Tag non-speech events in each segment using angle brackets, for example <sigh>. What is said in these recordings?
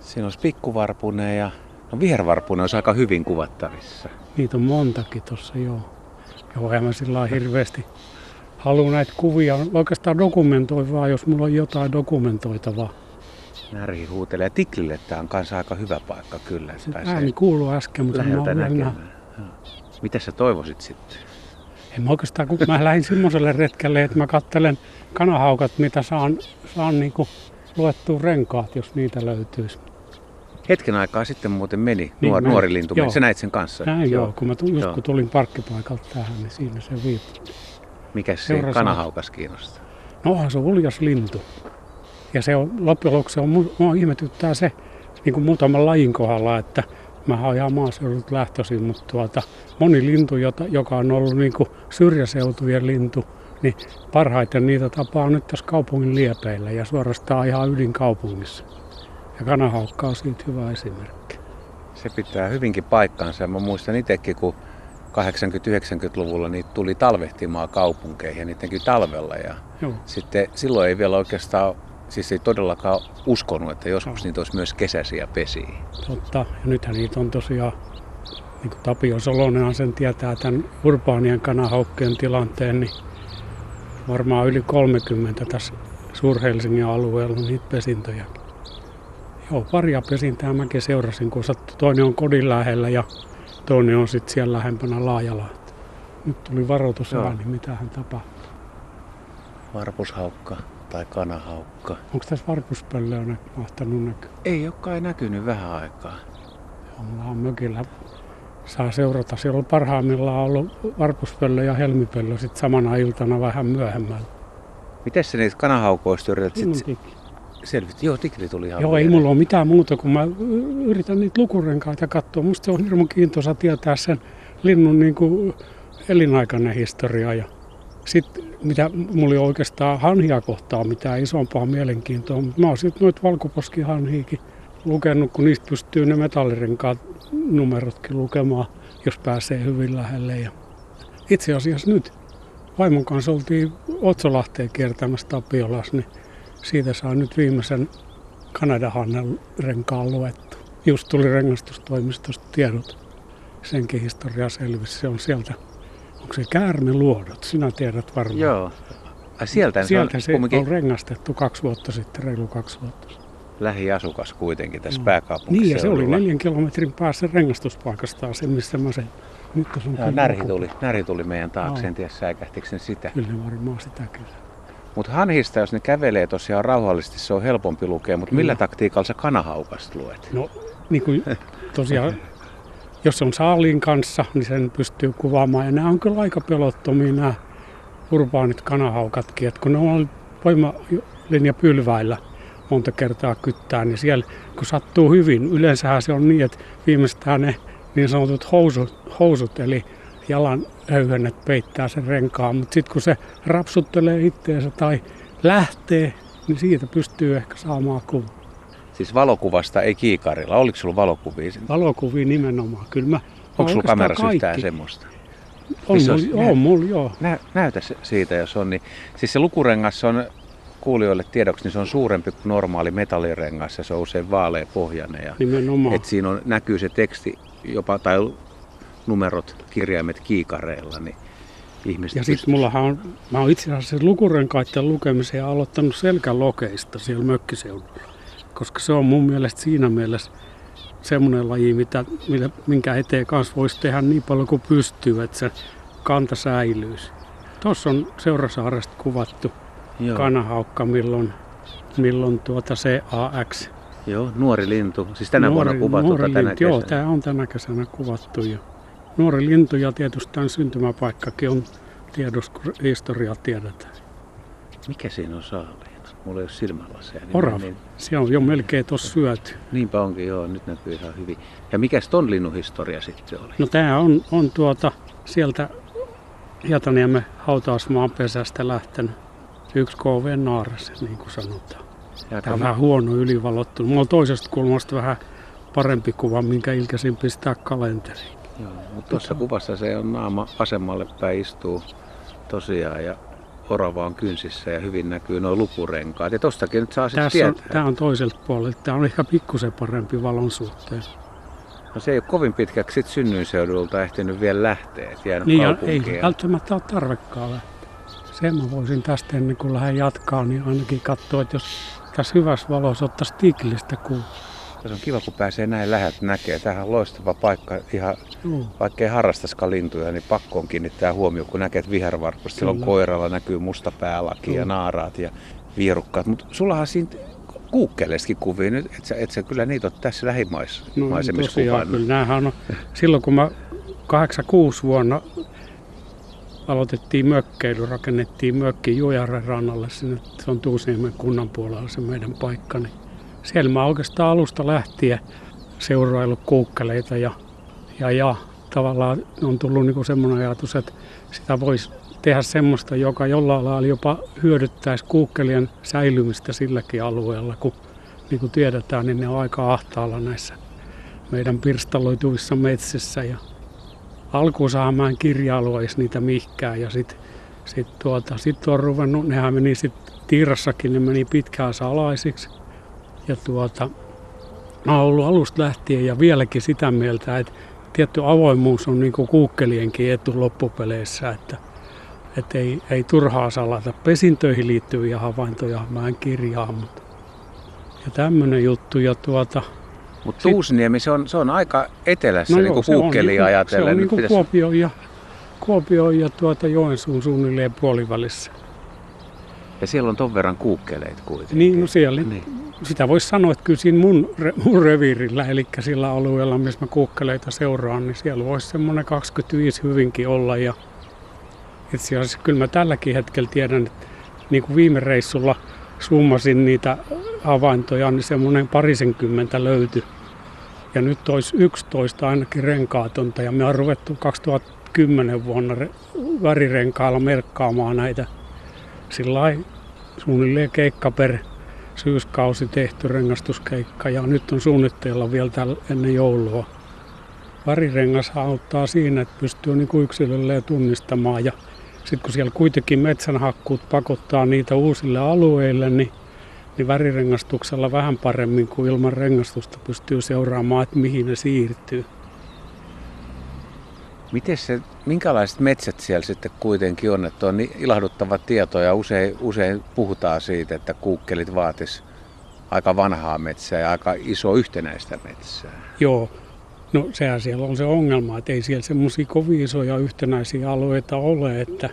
Siinä olisi pikkuvarpunen ja no vihervarpunen olisi aika hyvin kuvattavissa. Niitä on montakin tuossa joo. Joo, en mä sillä hirveästi halua näitä kuvia. Oikeastaan dokumentoi vaan, jos mulla on jotain dokumentoitavaa. Närhi huutelee. Tiklille tämä on kanssa aika hyvä paikka kyllä. Se pääsee ääni kuuluu äsken, mutta mä oon. Mitä sä toivoisit sitten? En mä oikeastaan, kun mä lähdin semmoiselle retkelle, että mä kattelen kanahaukat, mitä saan, saan niinku luettua renkaat, jos niitä löytyisi. Hetken aikaa sitten muuten meni Niin, nuor, mä- nuori lintu. joo. Sä näit sen kanssa? Näin joo, kun mä tu- just Joo. kun tulin parkkipaikalta tähän, niin siinä se viipui. Mikä se Seurasi- kanahaukas kiinnostaa? No onhan se uljas lintu. Ja se on, loppujen lopuksi on, mu- mua ihmetyttää se niin kuin muutaman lajin kohdalla, että mä oon ihan maaseudulta lähtöisin, mutta tuota, moni lintu, jota, joka on ollut niin kuin syrjäseutujen lintu, niin parhaiten niitä tapaa nyt tässä kaupungin liepeillä ja suorastaan ihan ydinkaupungissa. Ja kanahaukka on siitä hyvä esimerkki. Se pitää hyvinkin paikkansa. Mä muistan itsekin, kun 80-90-luvulla niitä tuli talvehtimaan kaupunkeihin ja niidenkin talvella. Ja Joo. sitten silloin ei vielä oikeastaan, siis ei todellakaan uskonut, että joskus Joo. niitä olisi myös kesäisiä pesiä. Totta. Ja nythän niitä on tosiaan, niin kuin Tapio Solonenhan sen tietää tämän urbaanien kanahaukkien tilanteen, niin varmaan yli 30 tässä Suur-Helsingin alueella niitä pesintöjä. Joo, paria pesintää mäkin seurasin, kun sattui. toinen on kodin lähellä ja toinen on sitten siellä lähempänä Laajala. Nyt tuli varoitus niin mitähän tapahtuu. Varpushaukka tai kanahaukka. Onko tässä varpuspöllöä mahtanut näkyä? Ei ole kai näkynyt vähän aikaa. Joo, mulla on mökillä saa seurata. Siellä on parhaimmillaan ollut varpuspöllö ja helmipöllö sitten samana iltana vähän myöhemmällä. Miten se niitä kanahaukoista yrität sitten selvitä? Joo, tikli tuli ihan Joo, ei mulla ole mitään muuta, kun mä yritän niitä lukurenkaita katsoa. Musta se on hirmu kiintoisa tietää sen linnun niin kuin elinaikainen historia. Ja sitten mitä mulla ei ole oikeastaan hanhia kohtaa mitään isompaa mielenkiintoa, mutta mä oon sitten noita valkoposkihanhiikin lukenut, kun niistä pystyy ne metallirenkaat numerotkin lukemaan, jos pääsee hyvin lähelle. Ja itse asiassa nyt vaimon kanssa oltiin Otsolahteen kiertämässä Tapiolas, niin siitä saa nyt viimeisen Kanadahannen renkaan luettu. Just tuli rengastustoimistosta tiedot. Senkin historia selvisi. Se on sieltä, onko se käärmeluodot? Sinä tiedät varmaan. Joo. Ai sieltä Sieltä se se on kumminkin on rengastettu kaksi vuotta sitten, reilu kaksi vuotta sitten. Lähiasukas kuitenkin tässä Joo. pääkaupunkiseudulla. Niin, ja se oli neljän kilometrin päässä rengastuspaikastaan se, missä mä sen nyt on Ja närhi tuli, närhi tuli meidän taakse, Joo. en tiedä säikähtikö sen sitä. Kyllä varmaan sitä kyllä. Mutta hanhista, jos ne kävelee tosiaan rauhallisesti, se on helpompi lukea. Mutta millä taktiikalla sä kanahaukasta luet? No niin kuin tosiaan, <laughs> jos se on saaliin kanssa, niin sen pystyy kuvaamaan. Ja nämä on kyllä aika pelottomia nämä urbaanit kanahaukatkin. Että kun ne on voimalinja pylväillä monta kertaa kyttää, niin siellä kun sattuu hyvin, yleensähän se on niin, että viimeistään ne niin sanotut housut, housut eli jalan höyhennet peittää sen renkaan, mutta sitten kun se rapsuttelee itteensä tai lähtee, niin siitä pystyy ehkä saamaan kuvan. Siis valokuvasta ei kiikarilla. Oliko sulla valokuvia? Valokuvia nimenomaan. Kyllä mä, Onko sulla kamerassa kaikki. yhtään semmoista? On, Missä mul, olisi- on mulla, joo. Nä, näytä se siitä, jos on. Niin, siis se lukurengas on kuulijoille tiedoksi, niin se on suurempi kuin normaali metallirengas ja se on usein vaalea pohjainen. Ja, Nimenomaan. et siinä on, näkyy se teksti jopa, tai numerot, kirjaimet kiikareilla, niin ihmiset ja sitten mullahan on, mä oon itse asiassa lukurenkaiden lukemisen aloittanut selkälokeista siellä mökkiseudulla. Koska se on mun mielestä siinä mielessä semmoinen laji, mitä, millä, minkä eteen kanssa voisi tehdä niin paljon kuin pystyy, että se kanta säilyisi. Tuossa on Seurasaaresta kuvattu Joo, kanahaukka, milloin, milloin tuota CAX joo, nuori lintu. Siis tänä vuonna kuvattu nuori tänä lintu, Joo, tämä on tänä kesänä kuvattu. Ja nuori lintu ja tietysti tämän syntymäpaikkakin on tiedossa, kun historiaa tiedetään. Mikä siinä on saaliina? Mulla ei ole silmälaseja. Niin Orava. Niin, Se on jo melkein tuossa syöty. niinpä onkin, joo, nyt näkyy ihan hyvin. Ja mikäs ton linnun historia sitten oli? No tämä on, on tuota sieltä Hietaniemen hautausmaan pesästä lähtenyt yksi KV naaras, niin kuin sanotaan. Ja Tämä on vähän huono ylivalottu. Mulla on toisesta kulmasta vähän parempi kuva, minkä ilkäsin pistää kalenteriin. Joo, mutta tuossa kuvassa se on naama vasemmalle päin istuu tosiaan ja orava on kynsissä ja hyvin näkyy nuo lukurenkaat. Ja tostakin nyt saa sitten Tässä on, tietää. tämä on toiselta puolelta. Tämä on ehkä pikkusen parempi valon suhteen. No se ei ole kovin pitkäksi sit synnyinseudulta ehtinyt vielä lähteä, jäänyt Niin kaupunkiin. ei välttämättä ole tarvekaan lähteä. Sen mä voisin tästä ennen kuin lähden jatkaa, niin ainakin katsoa, että jos tässä hyvässä valossa ottaisi tiklistä kuva. Se on kiva, kun pääsee näin läheltä näkee. Tämähän on loistava paikka. Ihan, Joo. vaikka ei harrastaskaan lintuja, niin pakko on kiinnittää huomioon, kun näkee, että vihervarpusta. Silloin Kyllä. koiralla näkyy musta päälaki ja Joo. naaraat ja vierukkaat. Mutta sullahan siinä kuukkeleiskin kuvia nyt, että sä, et sä kyllä niitä ole tässä lähimaisemissa No tosiaan, kyllä on, silloin kun mä 86 vuonna aloitettiin mökkeily, rakennettiin mökki Jujaren rannalle sinne, se on Tuusniemen kunnan puolella se meidän paikka, niin siellä mä oikeastaan alusta lähtien seuraillut kuukkeleita ja, ja, ja tavallaan on tullut niin semmoinen ajatus, että sitä voisi tehdä semmoista, joka jollain lailla jopa hyödyttäisi kuukkelien säilymistä silläkin alueella, kun niin kuin tiedetään, niin ne on aika ahtaalla näissä meidän pirstaloituvissa metsissä. Ja alkuunsahan mä en niitä mihkään ja sitten sit tuota, sit on ruvennut, nehän meni sitten Tiirassakin, ne meni pitkään salaisiksi. Ja tuota, mä oon ollut alusta lähtien ja vieläkin sitä mieltä, että tietty avoimuus on niin kuukkelienkin etu loppupeleissä, että, että ei, ei turhaa salata. Pesintöihin liittyviä havaintoja mä en kirjaa, mutta ja tämmöinen juttu. Ja tuota, Mutta Tuusniemi, se on, se on aika etelässä niin kuin kuukkelia niinku- ajatellen. Se on niin kuin pitäisi- Kuopio ja, Kuopio ja tuota Joensuun suunnilleen puolivälissä. Ja siellä on ton verran kuukkeleita kuitenkin. Niin, no siellä, Niin. sitä voisi sanoa, että kyllä siinä mun, re- mun reviirillä, eli sillä alueella, missä mä kuukkeleita seuraan, niin siellä voisi semmoinen 25 hyvinkin olla. Ja itse asiassa kyllä mä tälläkin hetkellä tiedän, että niin kuin viime reissulla summasin niitä havaintoja, niin semmoinen parisenkymmentä löytyi. Ja nyt olisi 11 ainakin renkaatonta ja me on ruvettu 2010 vuonna re- värirenkailla merkkaamaan näitä sillä suunnilleen keikka per syyskausi tehty rengastuskeikka ja nyt on suunnitteilla vielä tällä ennen joulua. Värirengas auttaa siinä, että pystyy niin kuin yksilölleen tunnistamaan ja sitten kun siellä kuitenkin metsänhakkuut pakottaa niitä uusille alueille, niin, niin värirengastuksella vähän paremmin kuin ilman rengastusta pystyy seuraamaan, että mihin ne siirtyy. Miten se, minkälaiset metsät siellä sitten kuitenkin on? Että on niin ilahduttava tieto ja usein, usein puhutaan siitä, että kuukkelit vaatis aika vanhaa metsää ja aika iso yhtenäistä metsää. Joo, no sehän siellä on se ongelma, että ei siellä semmoisia kovin isoja yhtenäisiä alueita ole, että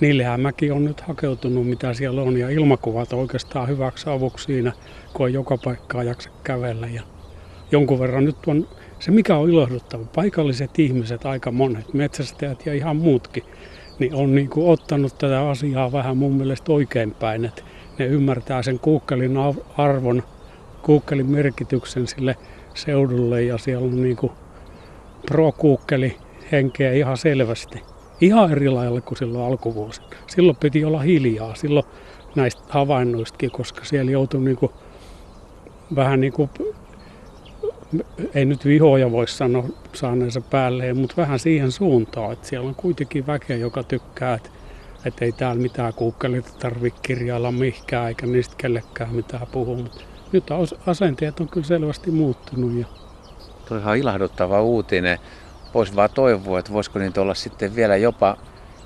niillehän mäkin on nyt hakeutunut, mitä siellä on, ja ilmakuvat oikeastaan hyväksi avuksi siinä, kun ei joka paikkaa jaksa kävellä. Ja jonkun verran nyt on se, mikä on ilahduttava, paikalliset ihmiset, aika monet, metsästäjät ja ihan muutkin, niin on niin kuin ottanut tätä asiaa vähän mun mielestä oikeinpäin, että ne ymmärtää sen kuukkelin arvon, kuukkelin merkityksen sille seudulle ja siellä on niin pro-kuukkeli henkeä ihan selvästi. Ihan eri lailla kuin silloin alkuvuosina. Silloin piti olla hiljaa, silloin näistä havainnoistakin, koska siellä joutui niin kuin, vähän niin kuin, ei nyt vihoja voi sanoa saaneensa päälleen, mutta vähän siihen suuntaan, että siellä on kuitenkin väkeä, joka tykkää, että, että ei täällä mitään kuukkeleita tarvitse kirjailla mihkään eikä niistä kellekään mitään puhua. Mutta nyt as- asenteet on kyllä selvästi muuttunut ja Tuo on ilahduttava uutinen. Voisi vaan toivoa, että voisiko niitä olla sitten vielä jopa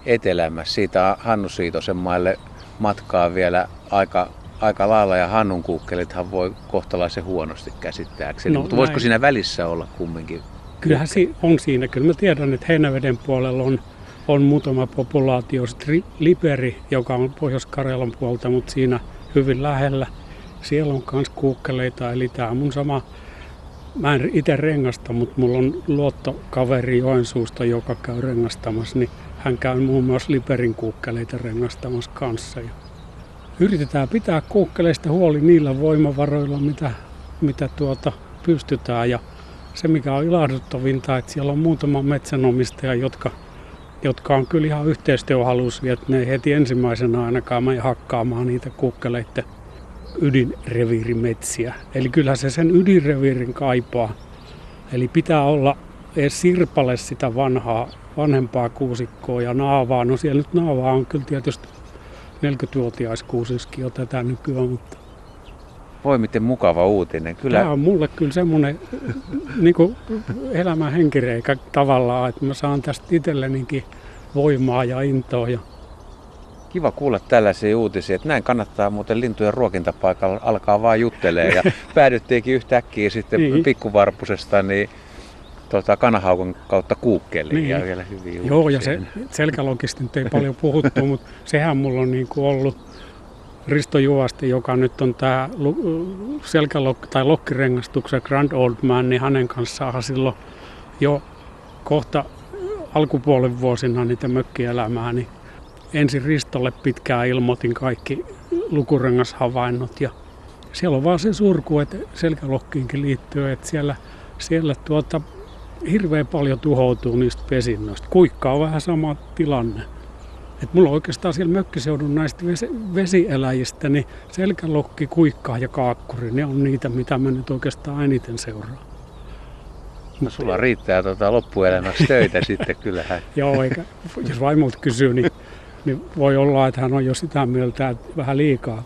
etelämässä. Siitä Hannu Siitosen maille matkaa vielä aika, aika lailla ja Hannun kuukkelithan voi kohtalaisen huonosti käsittääkseni. No, Mutta voisiko siinä välissä olla kumminkin? Kyllähän si- on siinä. Kyllä mä tiedän, että Heinäveden puolella on, on muutama populaatio. Sitten Ri- Liberi, joka on Pohjois-Karjalan puolta, mutta siinä hyvin lähellä. Siellä on myös kuukkeleita, eli tämä on mun sama. Mä en itse rengasta, mutta mulla on luottokaveri Joensuusta, joka käy rengastamassa, niin hän käy muun muassa Liberin kuukkeleita rengastamassa kanssa. Ja yritetään pitää kuukkeleista huoli niillä voimavaroilla, mitä, mitä tuota pystytään. Ja se, mikä on ilahduttavinta, että siellä on muutama metsänomistaja, jotka, jotka on kyllä ihan yhteistyöhalusia, että ne ei heti ensimmäisenä ainakaan mene hakkaamaan niitä kuukkeleiden ydinreviirimetsiä. Eli kyllä se sen ydinreviirin kaipaa. Eli pitää olla edes sirpale sitä vanhaa, vanhempaa kuusikkoa ja naavaa. No siellä nyt naavaa on kyllä tietysti 40-vuotias kuusiski jo tätä nykyään, mutta Voi miten mukava uutinen. Kyllä Tämä on mulle kyllä semmoinen niin elämän henkireikä tavallaan, että mä saan tästä itsellenikin voimaa ja intoa. Ja kiva kuulla tällaisia uutisia, että näin kannattaa muuten lintujen ruokintapaikalla alkaa vaan juttelee ja <laughs> päädyttiinkin yhtäkkiä sitten Niin. pikkuvarpusesta niin tota, kanahaukon kautta kuukkeliin Niin. ja vielä hyviä Joo, ja uutisia. se selkälokista nyt ei paljon puhuttu, <laughs> mutta sehän mulla on niin kuin ollut Risto Juvasti, joka nyt on tämä selkälok- tai lokkirengastuksen Grand Old Man, niin hänen kanssaan silloin jo kohta alkupuolen vuosina niitä mökkielämää, niin ensin Ristolle pitkään ilmoitin kaikki lukurengashavainnot ja siellä on vaan se surku, että selkälokkiinkin liittyy, että siellä, siellä tuota, hirveän paljon tuhoutuu niistä pesinnoista. Kuikka on vähän sama tilanne. Et mulla on oikeastaan siellä mökkiseudun näistä vesi, vesieläjistä, niin selkälokki, kuikka ja kaakkuri, ne on niitä, mitä mä nyt oikeastaan eniten seuraan. No, sulla riittää tota loppuelämäksi töitä <laughs> sitten kyllähän. Joo, eikä, jos vaimolta kysyy, niin, niin voi olla, että hän on jo sitä mieltä, että vähän liikaa